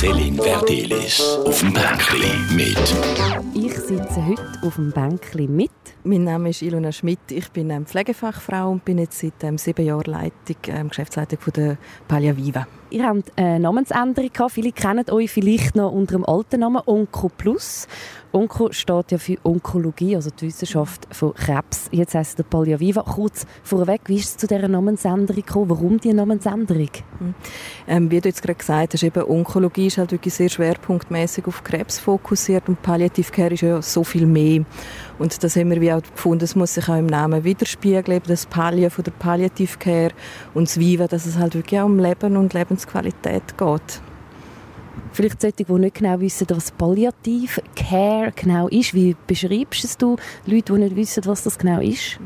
Celine Verdelis auf dem Bänkli mit. Ich sitze heute auf dem Bänkli mit. Mein Name ist Ilona Schmidt. Ich bin ähm, Pflegefachfrau und bin jetzt seit ähm, sieben Jahren Leitung, ähm, Geschäftsleitung von der Pallia Viva. Ihr habt eine Namensänderung gehabt. Viele kennen euch vielleicht noch unter dem alten Namen Onco Plus. Onko steht ja für Onkologie, also die Wissenschaft von Krebs. Jetzt heisst es Pallia Viva. Kurz vorweg, wie ist es zu dieser Namensänderung gekommen? Warum diese Namensänderung? Mhm. Ähm, wie du jetzt gerade gesagt hast, eben Onkologie ist halt wirklich sehr schwerpunktmäßig auf Krebs fokussiert und Palliative ist ja so viel mehr. Und das haben wir wie auch gefunden, es muss sich auch im Namen widerspiegeln, das Pallia von der Palliative Care und das Viva, dass es halt wirklich auch um Leben und Lebensqualität geht. Vielleicht sollte die nicht genau wissen, was Palliative Care genau ist. Wie beschreibst du es Leute, die nicht wissen, was das genau ist?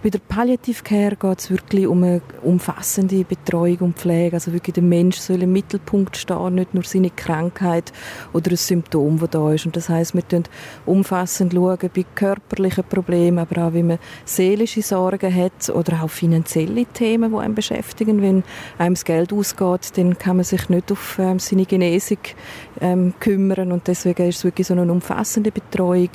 Bei der Palliative Care geht es wirklich um eine umfassende Betreuung und Pflege. Also wirklich der Mensch soll im Mittelpunkt stehen, nicht nur seine Krankheit oder ein Symptom, das da ist. Und das heißt, wir schauen umfassend schauen bei körperlichen Problemen, aber auch, wie man seelische Sorgen hat oder auch finanzielle Themen, die einen beschäftigen. Wenn einem das Geld ausgeht, dann kann man sich nicht auf ähm, seine Genesung ähm, kümmern. Und deswegen ist es wirklich so eine umfassende Betreuung,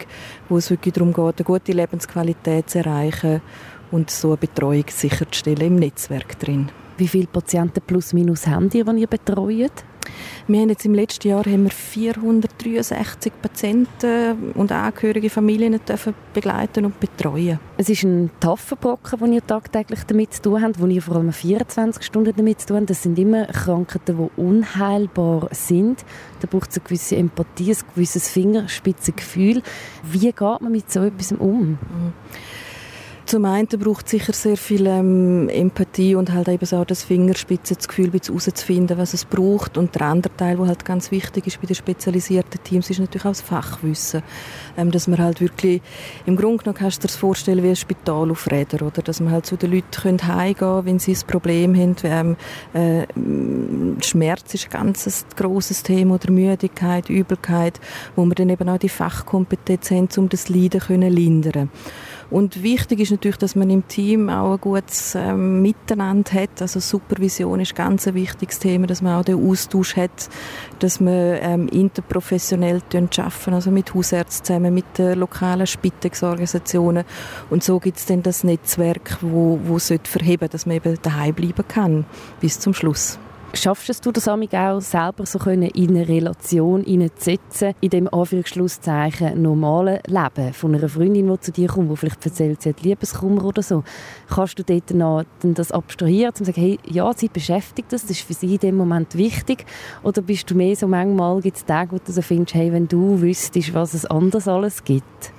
wo es wirklich darum geht, eine gute Lebensqualität zu erreichen und so eine Betreuung sicherzustellen im Netzwerk drin. Wie viele Patienten plus minus haben ihr, die ihr betreut? Wir haben jetzt im letzten Jahr haben wir 463 Patienten und angehörige Familien dürfen begleiten und betreuen. Es ist ein taffer Brocken, den ihr tagtäglich damit zu tun habt, wo ihr vor allem 24 Stunden damit zu tun habt. Das sind immer Krankheiten, die unheilbar sind. Da braucht es eine gewisse Empathie, ein gewisses Fingerspitzengefühl. Wie geht man mit so etwas um? Mhm. Zum einen braucht es sicher sehr viel ähm, Empathie und halt eben so das Fingerspitzengefühl, herauszufinden, was es braucht. Und der andere Teil, der halt ganz wichtig ist bei den spezialisierten Teams, ist natürlich auch das Fachwissen. Ähm, dass man halt wirklich, im Grunde genommen kannst du dir das vorstellen wie ein Spital auf Rädern, oder? Dass man halt zu den Leuten heimgehen können, wenn sie ein Problem haben. Ähm, äh, Schmerz ist ein ganz grosses Thema, oder Müdigkeit, Übelkeit, wo wir dann eben auch die Fachkompetenz haben, um das Leiden zu lindern. Und wichtig ist natürlich, dass man im Team auch ein gutes ähm, Miteinander hat. Also Supervision ist ganz ein wichtiges Thema, dass man auch den Austausch hat, dass man ähm, interprofessionell arbeiten, also mit Hausärzten zusammen, mit den lokalen Spitexorganisationen. Und so gibt es dann das Netzwerk, wo, wo verheben dass man eben daheim bleiben kann bis zum Schluss. Schaffst du das auch selber so in eine Relation setzen, in dem Anführungsschlusszeichen normalen Leben von einer Freundin, die zu dir kommt, die vielleicht erzählt, sie hat Liebeskummer oder so. Kannst du dort noch das abstrahieren, um zu sagen, hey, ja, sie beschäftigt das, das ist für sie in dem Moment wichtig? Oder bist du mehr so, manchmal gibt es Tage, wo du so findest, hey, wenn du wüsstest, was es anders alles gibt.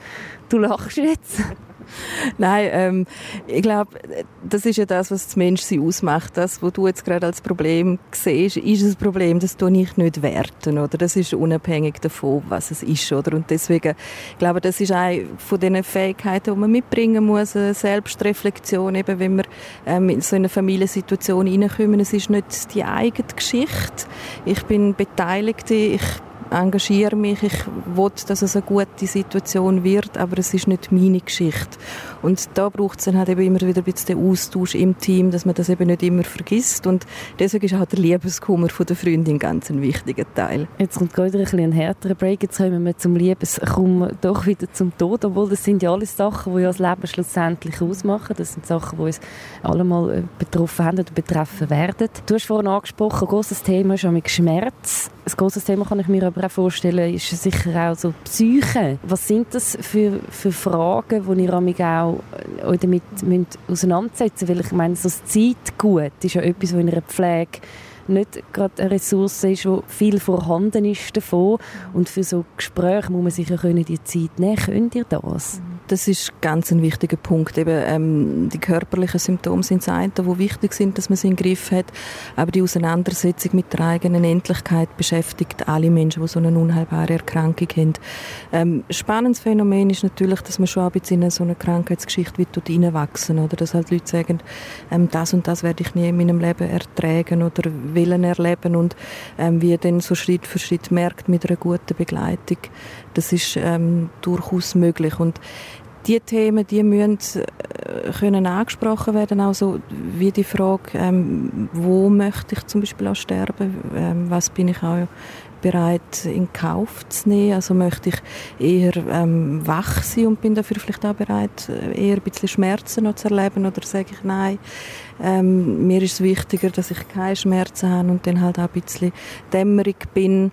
Du lachst jetzt. Nein, ähm, ich glaube, das ist ja das, was das Menschsein ausmacht. Das, was du jetzt gerade als Problem siehst, ist ein Problem, das tue ich nicht werten, oder? Das ist unabhängig davon, was es ist, oder? Und deswegen, ich glaube, das ist eine von den Fähigkeiten, die man mitbringen muss, eine Selbstreflexion, eben, wenn wir ähm, in so eine Familiensituation hineinkommen. Es ist nicht die eigene Geschichte. Ich bin Beteiligte, ich engagiere mich, ich will, dass es eine gute Situation wird, aber es ist nicht meine Geschichte. Und da braucht es dann halt eben immer wieder ein bisschen den Austausch im Team, dass man das eben nicht immer vergisst und deswegen ist auch der Liebeskummer von der Freundin ganz ein wichtiger Teil. Jetzt kommt gerade ein, ein härterer Break, jetzt kommen wir zum Liebeskummer doch wieder zum Tod, obwohl das sind ja alles Sachen, die ja das Leben schlussendlich ausmachen. Das sind Sachen, die uns alle mal äh, betroffen haben oder betreffen werden. Du hast vorhin angesprochen, ein grosses Thema ist mit Schmerz. Ein grosses Thema kann ich mir aber auch vorstellen, ist sicher auch so Psyche. Was sind das für, für Fragen, die ihr auch euch damit auseinandersetzen? Weil ich meine, so das Zeitgut ist ja etwas, was in einer Pflege nicht gerade eine Ressource ist, die viel vorhanden ist davon. Und für so Gespräche muss man sich ja die Zeit nehmen. Könnt ihr das? Das ist ganz ein wichtiger Punkt. Eben, ähm, die körperlichen Symptome sind das eine, die wichtig sind, dass man sie im Griff hat. Aber die Auseinandersetzung mit der eigenen Endlichkeit beschäftigt alle Menschen, die so eine unheilbare Erkrankung haben. Ähm, spannendes Phänomen ist natürlich, dass man schon ein bisschen in so eine Krankheitsgeschichte dort reinwachsen, oder? Dass halt Leute sagen, ähm, das und das werde ich nie in meinem Leben ertragen oder Willen erleben und ähm, wie dann so Schritt für Schritt merkt mit einer guten Begleitung, das ist ähm, durchaus möglich und die Themen, die müssen äh, können angesprochen werden, also wie die Frage, ähm, wo möchte ich zum Beispiel auch sterben, ähm, was bin ich auch bereit in Kauf zu nehmen, also möchte ich eher ähm, wach sein und bin dafür vielleicht auch bereit, äh, eher ein bisschen Schmerzen noch zu erleben? Oder sage ich nein, ähm, mir ist es wichtiger, dass ich keine Schmerzen habe und dann halt auch ein bisschen dämmerig bin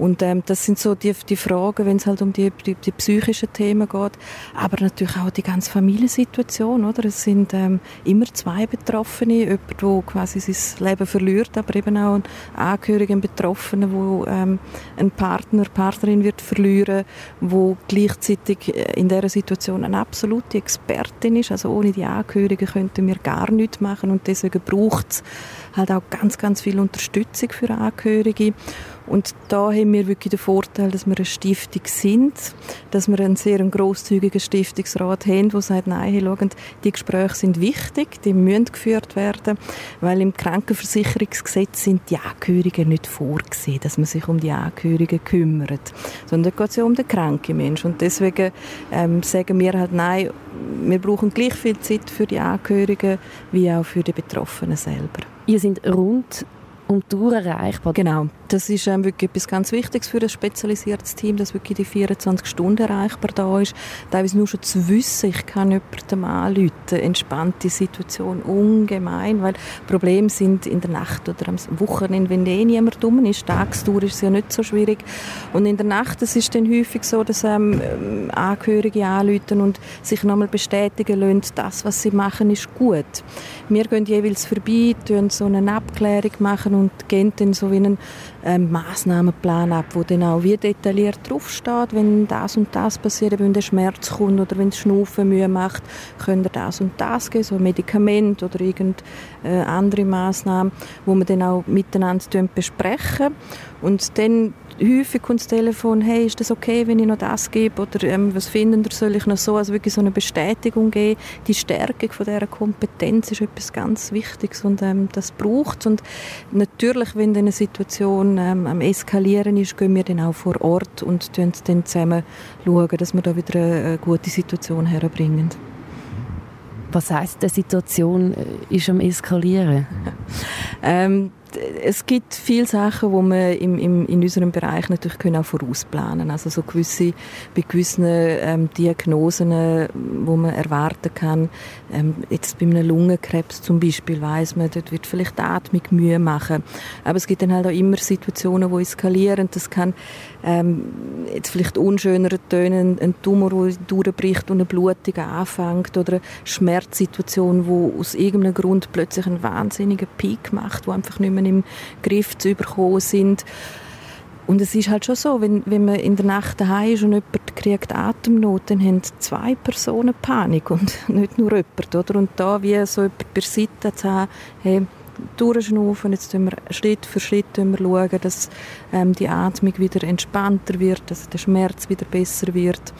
und ähm, das sind so die, die Fragen, wenn es halt um die, die, die, psychischen Themen geht. Aber natürlich auch die ganze Familiensituation, oder? Es sind ähm, immer zwei Betroffene, jemand, der quasi sein Leben verliert, aber eben auch ein Angehöriger, ein Betroffener, der ähm, einen Partner, Partnerin wird verlieren, wo gleichzeitig äh, in dieser Situation eine absolute Expertin ist. Also ohne die Angehörigen könnten wir gar nichts machen und deswegen braucht es halt auch ganz, ganz viel Unterstützung für Angehörige. Und da haben wir wirklich den Vorteil, dass wir eine Stiftung sind, dass wir einen sehr grosszügigen Stiftungsrat haben, der sagt, nein, hey, schauen, die Gespräche sind wichtig, die müssen geführt werden, weil im Krankenversicherungsgesetz sind die Angehörigen nicht vorgesehen, dass man sich um die Angehörigen kümmert, sondern da geht es ja um den kranken Menschen. Und deswegen ähm, sagen wir halt, nein, wir brauchen gleich viel Zeit für die Angehörigen wie auch für die Betroffenen selber. Ihr sind rund um die erreichbar. Genau. Das ist ähm, wirklich etwas ganz Wichtiges für ein spezialisiertes Team, dass wirklich die 24 Stunden erreichbar da ist. Teilweise nur schon zu wissen, ich kann jemandem anrufen, entspannt die Situation ungemein, weil Probleme sind in der Nacht oder am Wochenende, wenn eh niemand dumm ist. Tagsdauer ist es ja nicht so schwierig. Und in der Nacht, es ist dann häufig so, dass ähm, Angehörige anrufen und sich nochmal bestätigen lassen, das, was sie machen, ist gut. Wir gehen jeweils vorbei, tun so eine Abklärung machen und gehen dann so wie einen ähm, Massnahmenplan ab, wo dann auch wie detailliert draufsteht, wenn das und das passiert, wenn der Schmerz kommt oder wenn das Schnaufen Mühe macht, könnt ihr das und das geben, so ein Medikament oder irgendeine äh, andere Maßnahme, wo wir dann auch miteinander besprechen. Und dann häufig kommt das Telefon, hey, ist das okay, wenn ich noch das gebe? Oder ähm, was finden ihr, soll ich noch so? Also wirklich so eine Bestätigung geben. Die Stärkung von dieser Kompetenz ist etwas ganz Wichtiges und ähm, das braucht Und natürlich, wenn eine Situation ähm, am Eskalieren ist, gehen wir dann auch vor Ort und schauen dann zusammen schauen, dass wir da wieder eine, eine gute Situation herbringen. Was heißt, die Situation äh, ist am Eskalieren? ähm, es gibt viele Sachen, die wir im, im, in unserem Bereich natürlich können auch vorausplanen Also so gewisse, bei gewissen ähm, Diagnosen, äh, wo man erwarten kann, ähm, jetzt bei einem Lungenkrebs zum Beispiel, weiß man, dort wird vielleicht die Atmung Mühe machen. Aber es gibt dann halt auch immer Situationen, die eskalieren. Das kann ähm, jetzt vielleicht unschöner tönen, ein Tumor, der durchbricht und eine Blutung anfängt oder eine Schmerzsituation, wo aus irgendeinem Grund plötzlich einen wahnsinnigen Peak macht, wo einfach nicht mehr im Griff zu überkommen sind. Und es ist halt schon so, wenn, wenn man in der Nacht daheim ist und jemand kriegt Atemnot, dann haben zwei Personen Panik und nicht nur jemand, oder? Und da wie so jemand bei Seite zu haben, hey, durchschnaufen. Jetzt schauen wir Schritt für Schritt schauen, dass ähm, die Atmung wieder entspannter wird, dass der Schmerz wieder besser wird.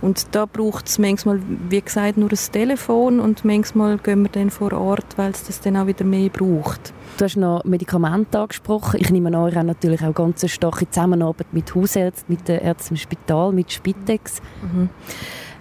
Und da braucht es manchmal, wie gesagt, nur ein Telefon und manchmal gehen wir dann vor Ort, weil es das dann auch wieder mehr braucht. Du hast noch Medikamente angesprochen. Ich nehme an, ihr natürlich auch ganz eine starke Zusammenarbeit mit Hausärzten, mit den Ärzten im Spital, mit Spitex. Mhm.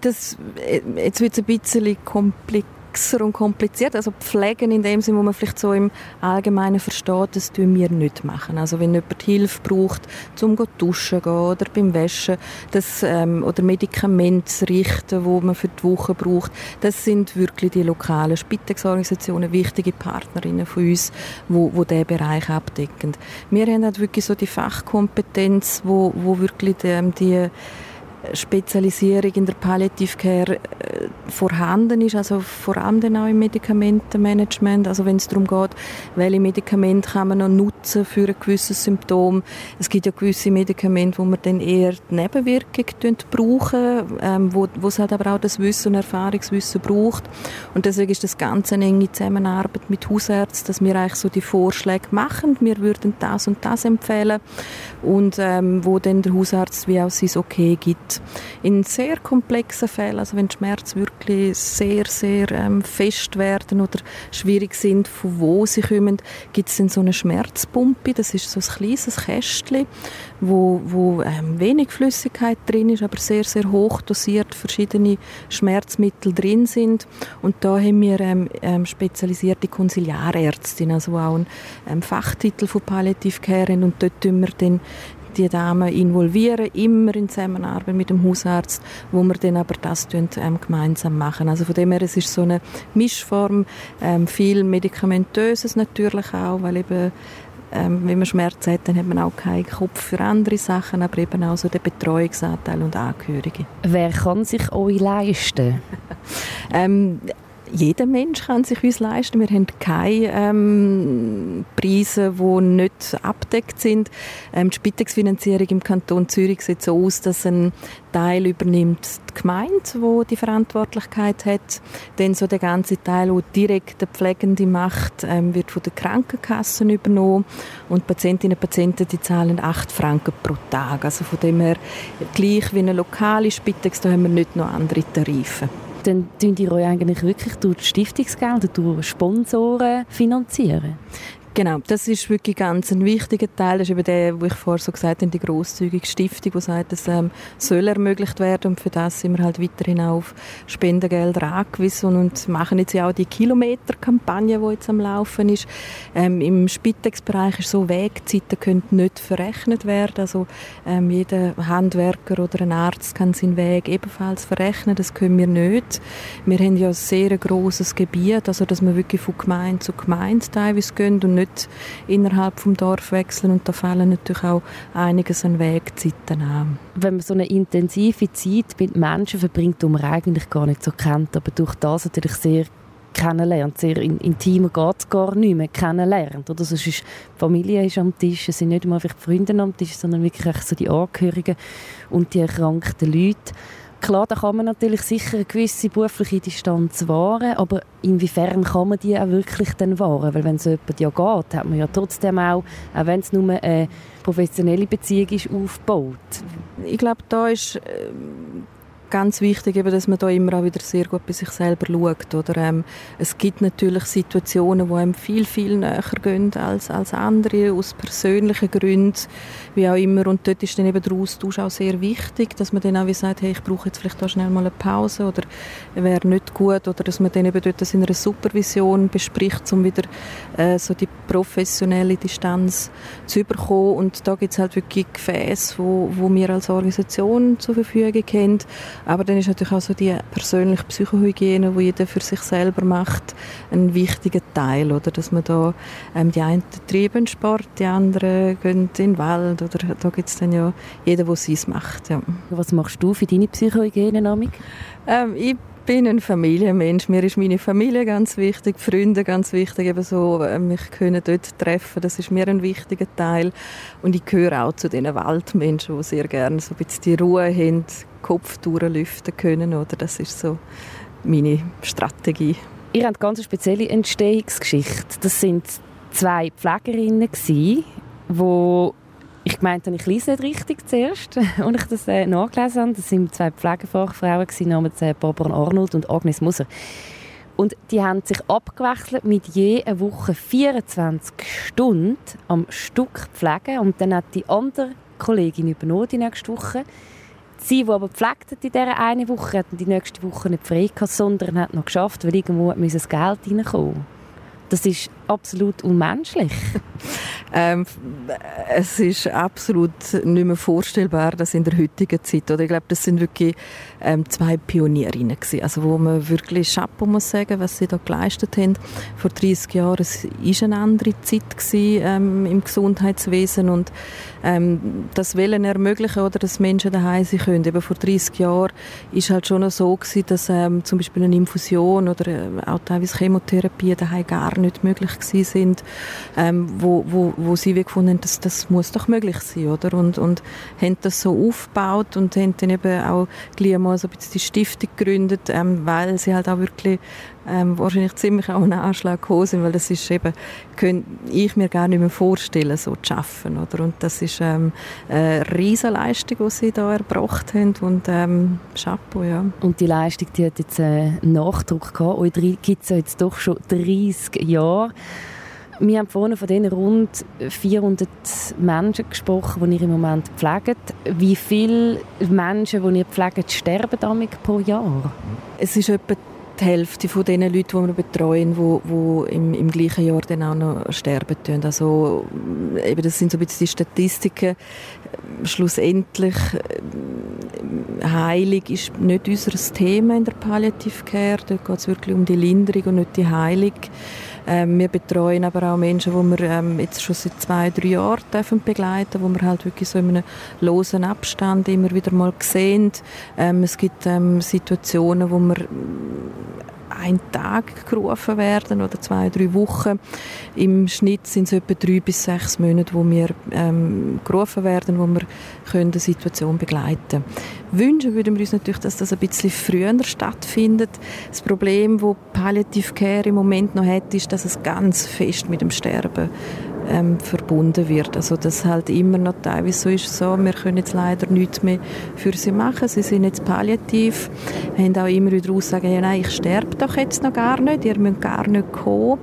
Das, äh, jetzt wird es ein bisschen kompliziert komplexer und kompliziert. Also Pflegen in dem Sinne, wo man vielleicht so im Allgemeinen versteht, das tun wir nicht machen. Also wenn jemand Hilfe braucht, zum duschen gehen oder beim Waschen das, ähm, oder Medikamente richten, wo man für die Woche braucht, das sind wirklich die lokalen Spitexorganisationen, wichtige Partnerinnen von uns, wo, wo diesen Bereich abdecken. Wir haben halt wirklich so die Fachkompetenz, wo, wo wirklich die, die Spezialisierung in der Palliative Care äh, vorhanden ist, also vor allem dann auch im Medikamentenmanagement, also wenn es darum geht, welche Medikamente kann man noch nutzen für ein gewisses Symptom. Es gibt ja gewisse Medikamente, wo man dann eher die Nebenwirkung brauchen, ähm, wo, wo es halt aber auch das Wissen und Erfahrungswissen braucht. Und deswegen ist das Ganze eine enge Zusammenarbeit mit Hausärzten, dass wir eigentlich so die Vorschläge machen. Wir würden das und das empfehlen und ähm, wo dann der Hausarzt wie auch sein Okay gibt. In sehr komplexen Fällen, also wenn Schmerz wirklich wirklich sehr, sehr ähm, fest werden oder schwierig sind, von wo sie kommen, gibt es dann so eine Schmerzpumpe. Das ist so ein kleines Kästchen, wo, wo ähm, wenig Flüssigkeit drin ist, aber sehr, sehr hoch dosiert verschiedene Schmerzmittel drin sind. Und da haben wir ähm, ähm, spezialisierte Konsiliarärztinnen, also auch einen ähm, Fachtitel von Palliative Care und dort tun wir dann die Damen involvieren, immer in Zusammenarbeit mit dem Hausarzt, wo wir dann aber das ähm, gemeinsam machen. Also von dem her, es ist so eine Mischform, ähm, viel Medikamentöses natürlich auch, weil eben ähm, wenn man Schmerzen hat, dann hat man auch keinen Kopf für andere Sachen, aber eben auch so den Betreuungsanteil und Angehörige. Wer kann sich euch leisten? ähm, jeder Mensch kann sich uns leisten. Wir haben keine ähm, Preise, die nicht abdeckt sind. Ähm, die Spitexfinanzierung im Kanton Zürich sieht so aus, dass ein Teil übernimmt die Gemeinde, wo die Verantwortlichkeit hat. Dann so der ganze Teil, wo direkt der Pflegende macht, ähm, wird von den Krankenkassen übernommen und Patientinnen und Patienten die zahlen 8 Franken pro Tag. Also von dem her gleich wie eine lokale Spitex, da haben wir nicht noch andere Tarife dann tun die euch eigentlich wirklich durch Stiftungsgelder, durch Sponsoren finanzieren? Genau, das ist wirklich ganz ein wichtiger Teil. Das ist eben der, wo ich vorher so gesagt habe, die grosszügige Stiftung, die sagt, es ähm, soll ermöglicht werden und für das sind wir halt weiterhin auf Spendengelder angewiesen und machen jetzt ja auch die Kilometerkampagne, die jetzt am Laufen ist. Ähm, Im Spitex-Bereich ist so, Wegzeiten können nicht verrechnet werden. Also ähm, jeder Handwerker oder ein Arzt kann seinen Weg ebenfalls verrechnen. Das können wir nicht. Wir haben ja ein sehr grosses Gebiet, also dass wir wirklich von Gemeinde zu Gemeinde teilweise gehen und nicht nicht innerhalb des Dorf wechseln und da fallen natürlich auch einiges an Wegzeiten an. Wenn man so eine intensive Zeit mit Menschen verbringt, die man eigentlich gar nicht so kennt, aber durch das natürlich sehr kennenlernt, sehr intimer geht es gar nicht mehr, kennenlernt. Oder? Sonst ist, die Familie ist am Tisch, es sind nicht nur einfach die Freunde am Tisch, sondern wirklich so die Angehörigen und die erkrankten Leute. Klar, da kann man natürlich sicher eine gewisse berufliche Distanz wahren, aber inwiefern kann man die auch wirklich dann wahren? Weil wenn es jemand ja geht, hat man ja trotzdem auch, auch wenn es nur eine professionelle Beziehung ist, aufgebaut. Ich glaube, da ist äh, ganz wichtig, eben, dass man da immer auch wieder sehr gut bei sich selber schaut. Oder, ähm, es gibt natürlich Situationen, die einem viel, viel näher gehen als, als andere, aus persönlichen Gründen, wie auch immer. Und dort ist dann eben der Austausch auch sehr wichtig, dass man dann auch wie sagt, hey, ich brauche jetzt vielleicht auch schnell mal eine Pause oder wäre nicht gut. Oder dass man dann eben dort das in einer Supervision bespricht, um wieder äh, so die professionelle Distanz zu bekommen. Und da gibt es halt wirklich Gefäße, wo, wo wir als Organisation zur Verfügung haben, aber dann ist natürlich auch so die persönliche Psychohygiene, die jeder für sich selber macht, ein wichtiger Teil, oder? Dass man da, ähm, die einen treiben Sport, die anderen gehen in den Wald, oder da gibt es dann ja jeder, der es macht, ja. Was machst du für deine Psychohygiene, Namik? Ähm, ich bin ein Familienmensch. Mir ist meine Familie ganz wichtig, Freunde ganz wichtig, eben so, äh, mich können dort treffen, das ist mir ein wichtiger Teil. Und ich gehöre auch zu den Waldmenschen, die sehr gerne so ein bisschen die Ruhe haben, Kopf durchlüften können, oder? Das ist so meine Strategie. Ihr habt eine ganz spezielle Entstehungsgeschichte. Das sind zwei Pflegerinnen, die ich meinte, ich lese nicht richtig zuerst, als ich das äh, nachgelesen habe. Das sind zwei Pflegefachfrauen namens äh, Barbara Arnold und Agnes Moser. Und die haben sich abgewechselt mit je eine Woche 24 Stunden am Stück pflegen. Und dann hat die andere Kollegin übernommen die nächste Woche. Sie, die aber pflegt hat in dieser eine Woche, hat die nächste Woche nicht frei gehabt, sondern hat noch geschafft, weil irgendwo das Geld reinkommen Das ist absolut unmenschlich. ähm, es ist absolut nicht mehr vorstellbar, dass in der heutigen Zeit, oder ich glaube, das sind wirklich ähm, zwei Pionierinnen gewesen, also wo man wirklich Chapeau muss sagen, was sie da geleistet haben. Vor 30 Jahren es eine andere Zeit gewesen, ähm, im Gesundheitswesen und ähm, das Wollen ermöglichen oder dass Menschen daheim sein können. Eben vor 30 Jahren ist halt schon so gewesen, dass ähm, zum Beispiel eine Infusion oder äh, auch teilweise Chemotherapie daheim gar nicht möglich gewesen sind, ähm, wo, wo, wo sie wie gefunden dass das muss doch möglich sein, oder? Und, und haben das so aufgebaut und haben dann eben auch gleich mal so ein bisschen die Stiftung gegründet, ähm, weil sie halt auch wirklich ähm, wahrscheinlich ziemlich auch ein Anschlag gekommen sind, weil das ist eben, könnte ich mir gar nicht mehr vorstellen, so zu arbeiten. Oder? Und das ist ähm, eine Riesenleistung, die sie da erbracht haben und ähm, Chapeau, ja. Und die Leistung, die hat jetzt einen äh, Nachdruck gehabt. Euch gibt es jetzt doch schon 30 Jahre. Wir haben vorhin von diesen rund 400 Menschen gesprochen, die ihr im Moment pflegt. Wie viele Menschen, die ihr pflegt, sterben damit pro Jahr? Es ist etwa die Hälfte von den Leuten, die wir betreuen, die, die im, im, gleichen Jahr dann auch noch sterben. Also, eben, das sind so ein bisschen die Statistiken. Schlussendlich, äh, Heilung ist nicht unser Thema in der Palliative Care. Dort geht es wirklich um die Linderung und nicht die Heilung. Ähm, wir betreuen aber auch Menschen, die wir ähm, jetzt schon seit zwei, drei Jahren dürfen begleiten wo wir halt wirklich so in einem losen Abstand immer wieder mal sehen. Ähm, es gibt ähm, Situationen, wo wir einen Tag gerufen werden oder zwei, drei Wochen. Im Schnitt sind es etwa drei bis sechs Monate, wo wir ähm, gerufen werden, wo wir können die Situation begleiten können. Wünschen würden wir uns natürlich, dass das ein bisschen früher stattfindet. Das Problem, das Palliative Care im Moment noch hat, ist, dass es ganz fest mit dem Sterben ähm, verbunden wird. Also das halt immer noch teilweise so ist so, wir können jetzt leider nichts mehr für sie machen, sie sind jetzt palliativ, haben auch immer wieder Aussagen, ja nein, ich sterbe doch jetzt noch gar nicht, ihr müsst gar nicht kommen.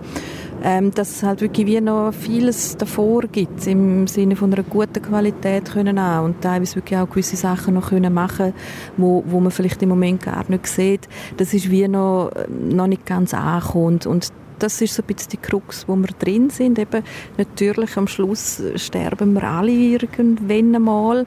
Ähm, dass es halt wirklich wie noch vieles davor gibt, im Sinne von einer guten Qualität können auch und teilweise wirklich auch gewisse Sachen noch können machen, wo, wo man vielleicht im Moment gar nicht sieht. Das ist wie noch, noch nicht ganz angekommen und das ist so ein bisschen die Krux, wo wir drin sind. Eben, natürlich am Schluss sterben wir alle irgendwann einmal.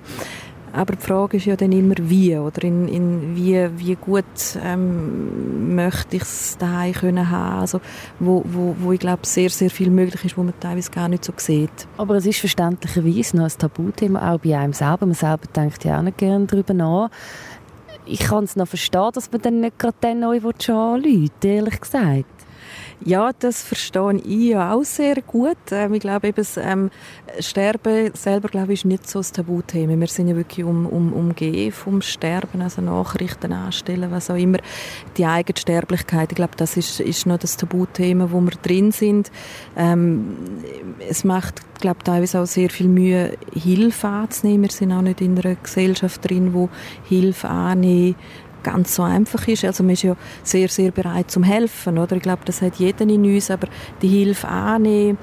Aber die Frage ist ja dann immer, wie, oder in, in wie, wie gut ähm, möchte ich es daheim können haben, also wo, wo, wo ich glaube, sehr, sehr viel möglich ist, wo man teilweise gar nicht so sieht. Aber es ist verständlicherweise noch ein Tabuthema, auch bei einem selber. Man selber denkt ja auch nicht gerne darüber nach. Ich kann es noch verstehen, dass man dann nicht gerade dann neu anrufen ehrlich gesagt. Ja, das verstehe ich auch sehr gut. Ähm, ich glaube, eben das ähm, Sterben selber glaube ich, ist nicht so ein Tabuthema. Wir sind ja wirklich um, um, umgeben vom Sterben, also Nachrichten anstellen, was auch immer. Die eigene Sterblichkeit, ich glaube, das ist, ist noch das Tabuthema, wo wir drin sind. Ähm, es macht, glaube teilweise auch sehr viel Mühe, Hilfe anzunehmen. Wir sind auch nicht in einer Gesellschaft drin, wo Hilfe annehmen ganz so einfach ist. Also man ist ja sehr, sehr bereit zum Helfen, oder? Ich glaube, das hat jeder in uns, aber die Hilfe annehmen,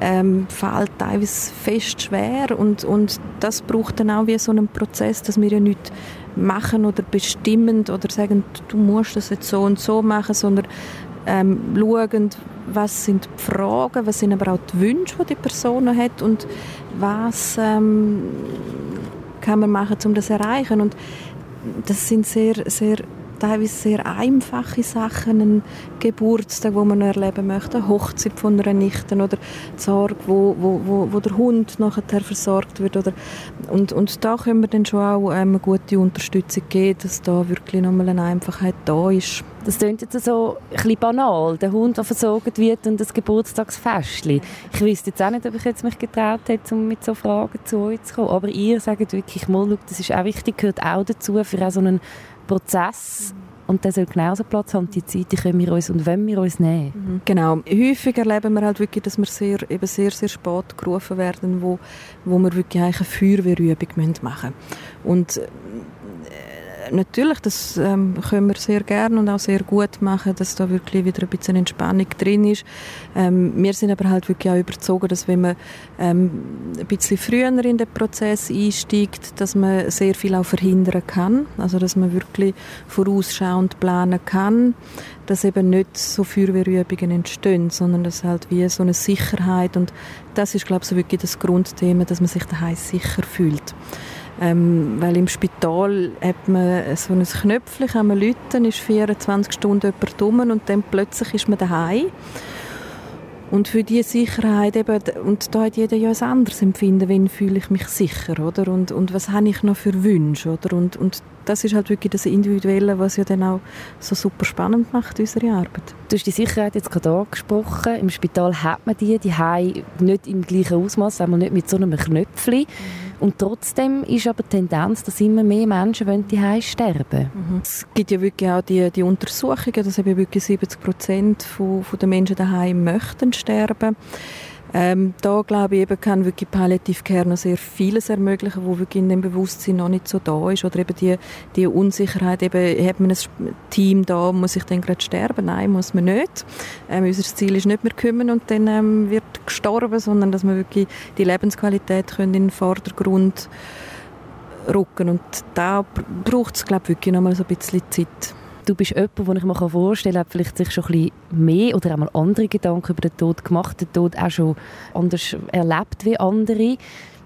ähm, fällt teilweise fest schwer und, und das braucht dann auch wie so einen Prozess, dass wir ja nicht machen oder bestimmen oder sagen, du musst das jetzt so und so machen, sondern ähm, schauen, was sind die Fragen, was sind aber auch die Wünsche, die die Person hat und was ähm, kann man machen, um das zu erreichen. Und das sind sehr, sehr teilweise sehr einfache Sachen, ein Geburtstag, wo man erleben möchte, eine Hochzeit von einer Nichte oder die Sorge, wo, wo, wo, wo der Hund nachher versorgt wird. Oder, und, und da können wir dann schon auch ähm, eine gute Unterstützung geben, dass da wirklich nochmal eine Einfachheit da ist. Das klingt jetzt so ein banal, der Hund, der versorgt wird und das Geburtstagsfest. Ich wüsste jetzt auch nicht, ob ich jetzt mich getraut hätte, um mit so Fragen zu euch zu kommen. Aber ihr sagt wirklich mal, das ist auch wichtig, gehört auch dazu, für auch so einen Prozess und der soll genauso Platz haben, die Zeit, die können wir uns und wenn wir uns nehmen. Mhm. Genau. Häufig erleben wir halt wirklich, dass wir sehr, eben sehr, sehr spät gerufen werden, wo, wo wir wirklich eine Feuerwehrübung machen müssen. Und natürlich, das ähm, können wir sehr gerne und auch sehr gut machen, dass da wirklich wieder ein bisschen Entspannung drin ist. Ähm, wir sind aber halt wirklich auch überzeugt, dass wenn man ähm, ein bisschen früher in den Prozess einsteigt, dass man sehr viel auch verhindern kann. Also dass man wirklich vorausschauend planen kann, dass eben nicht so Feuerwehrübungen entstehen, sondern dass halt wie so eine Sicherheit und das ist glaube ich so wirklich das Grundthema, dass man sich daheim sicher fühlt. Ähm, weil im Spital hat man so ein Knöpfchen, kann man läuten, ist 24 Stunden jemand dumm und dann plötzlich ist man daheim. Und für diese Sicherheit eben, und da hat jeder ja ein anderes Empfinden, wenn fühle ich mich sicher, oder? Und, und was habe ich noch für Wünsche, oder? Und, und das ist halt wirklich das Individuelle, was ja dann auch so super spannend macht, unsere Arbeit. Du hast die Sicherheit jetzt gerade angesprochen. Im Spital hat man die, die haben nicht im gleichen Ausmaß, einmal nicht mit so einem Knöpfchen. Mhm. Und trotzdem ist aber die Tendenz, dass immer mehr Menschen die sterben mhm. Es gibt ja wirklich auch die, die Untersuchungen, dass eben wirklich 70 Prozent von, von der Menschen daheim möchten sterben. Ähm, da glaube ich eben kann wirklich Palliative Care noch sehr vieles ermöglichen, wo wirklich in dem Bewusstsein noch nicht so da ist oder eben die, die Unsicherheit, eben hat man ein Team da, muss ich dann gerade sterben? Nein, muss man nicht. Ähm, unser Ziel ist nicht mehr kümmern und dann ähm, wird gestorben, sondern dass man wirklich die Lebensqualität können in den Vordergrund rücken und da braucht es glaube ich wirklich noch mal so ein bisschen Zeit. Du bist jemand, den ich mir vorstellen kann, vielleicht sich schon ein bisschen mehr oder einmal andere Gedanken über den Tod gemacht, den Tod auch schon anders erlebt wie andere.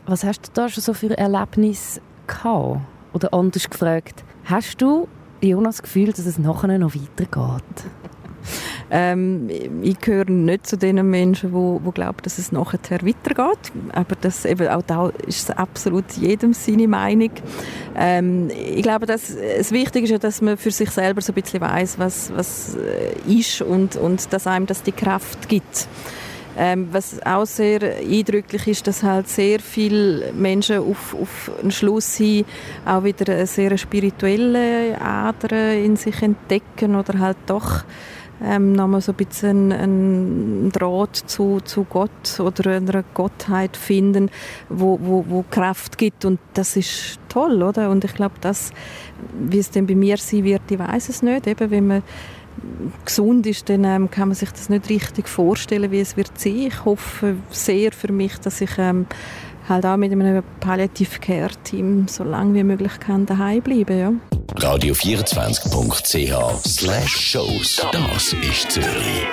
Was hast du da schon so für Erlebnisse gehabt? Oder anders gefragt, hast du, Jonas, das Gefühl, dass es nachher noch weitergeht? Ähm, ich gehöre nicht zu den Menschen, wo, wo glauben, dass es nachher weitergeht. Aber das eben auch da ist absolut jedem seine Meinung. Ähm, ich glaube, dass das Wichtige ist dass man für sich selber so ein bisschen weiß, was, was äh, ist und, und dass einem das die Kraft gibt. Ähm, was auch sehr eindrücklich ist, dass halt sehr viele Menschen auf, auf einen Schluss hin auch wieder eine sehr spirituelle Ader in sich entdecken oder halt doch ähm, nochmal so ein bisschen einen Draht zu, zu Gott oder einer Gottheit finden, wo, wo, wo Kraft gibt und das ist toll, oder? Und ich glaube, das, wie es denn bei mir sein wird, ich weiß es nicht, eben wenn man gesund ist, dann ähm, kann man sich das nicht richtig vorstellen, wie es wird sein. Ich hoffe sehr für mich, dass ich ähm, halt auch mit einem Palliative Care Team so lange wie möglich kann daheim bleiben, ja. Radio24.ch/shows. Das ist Zürich.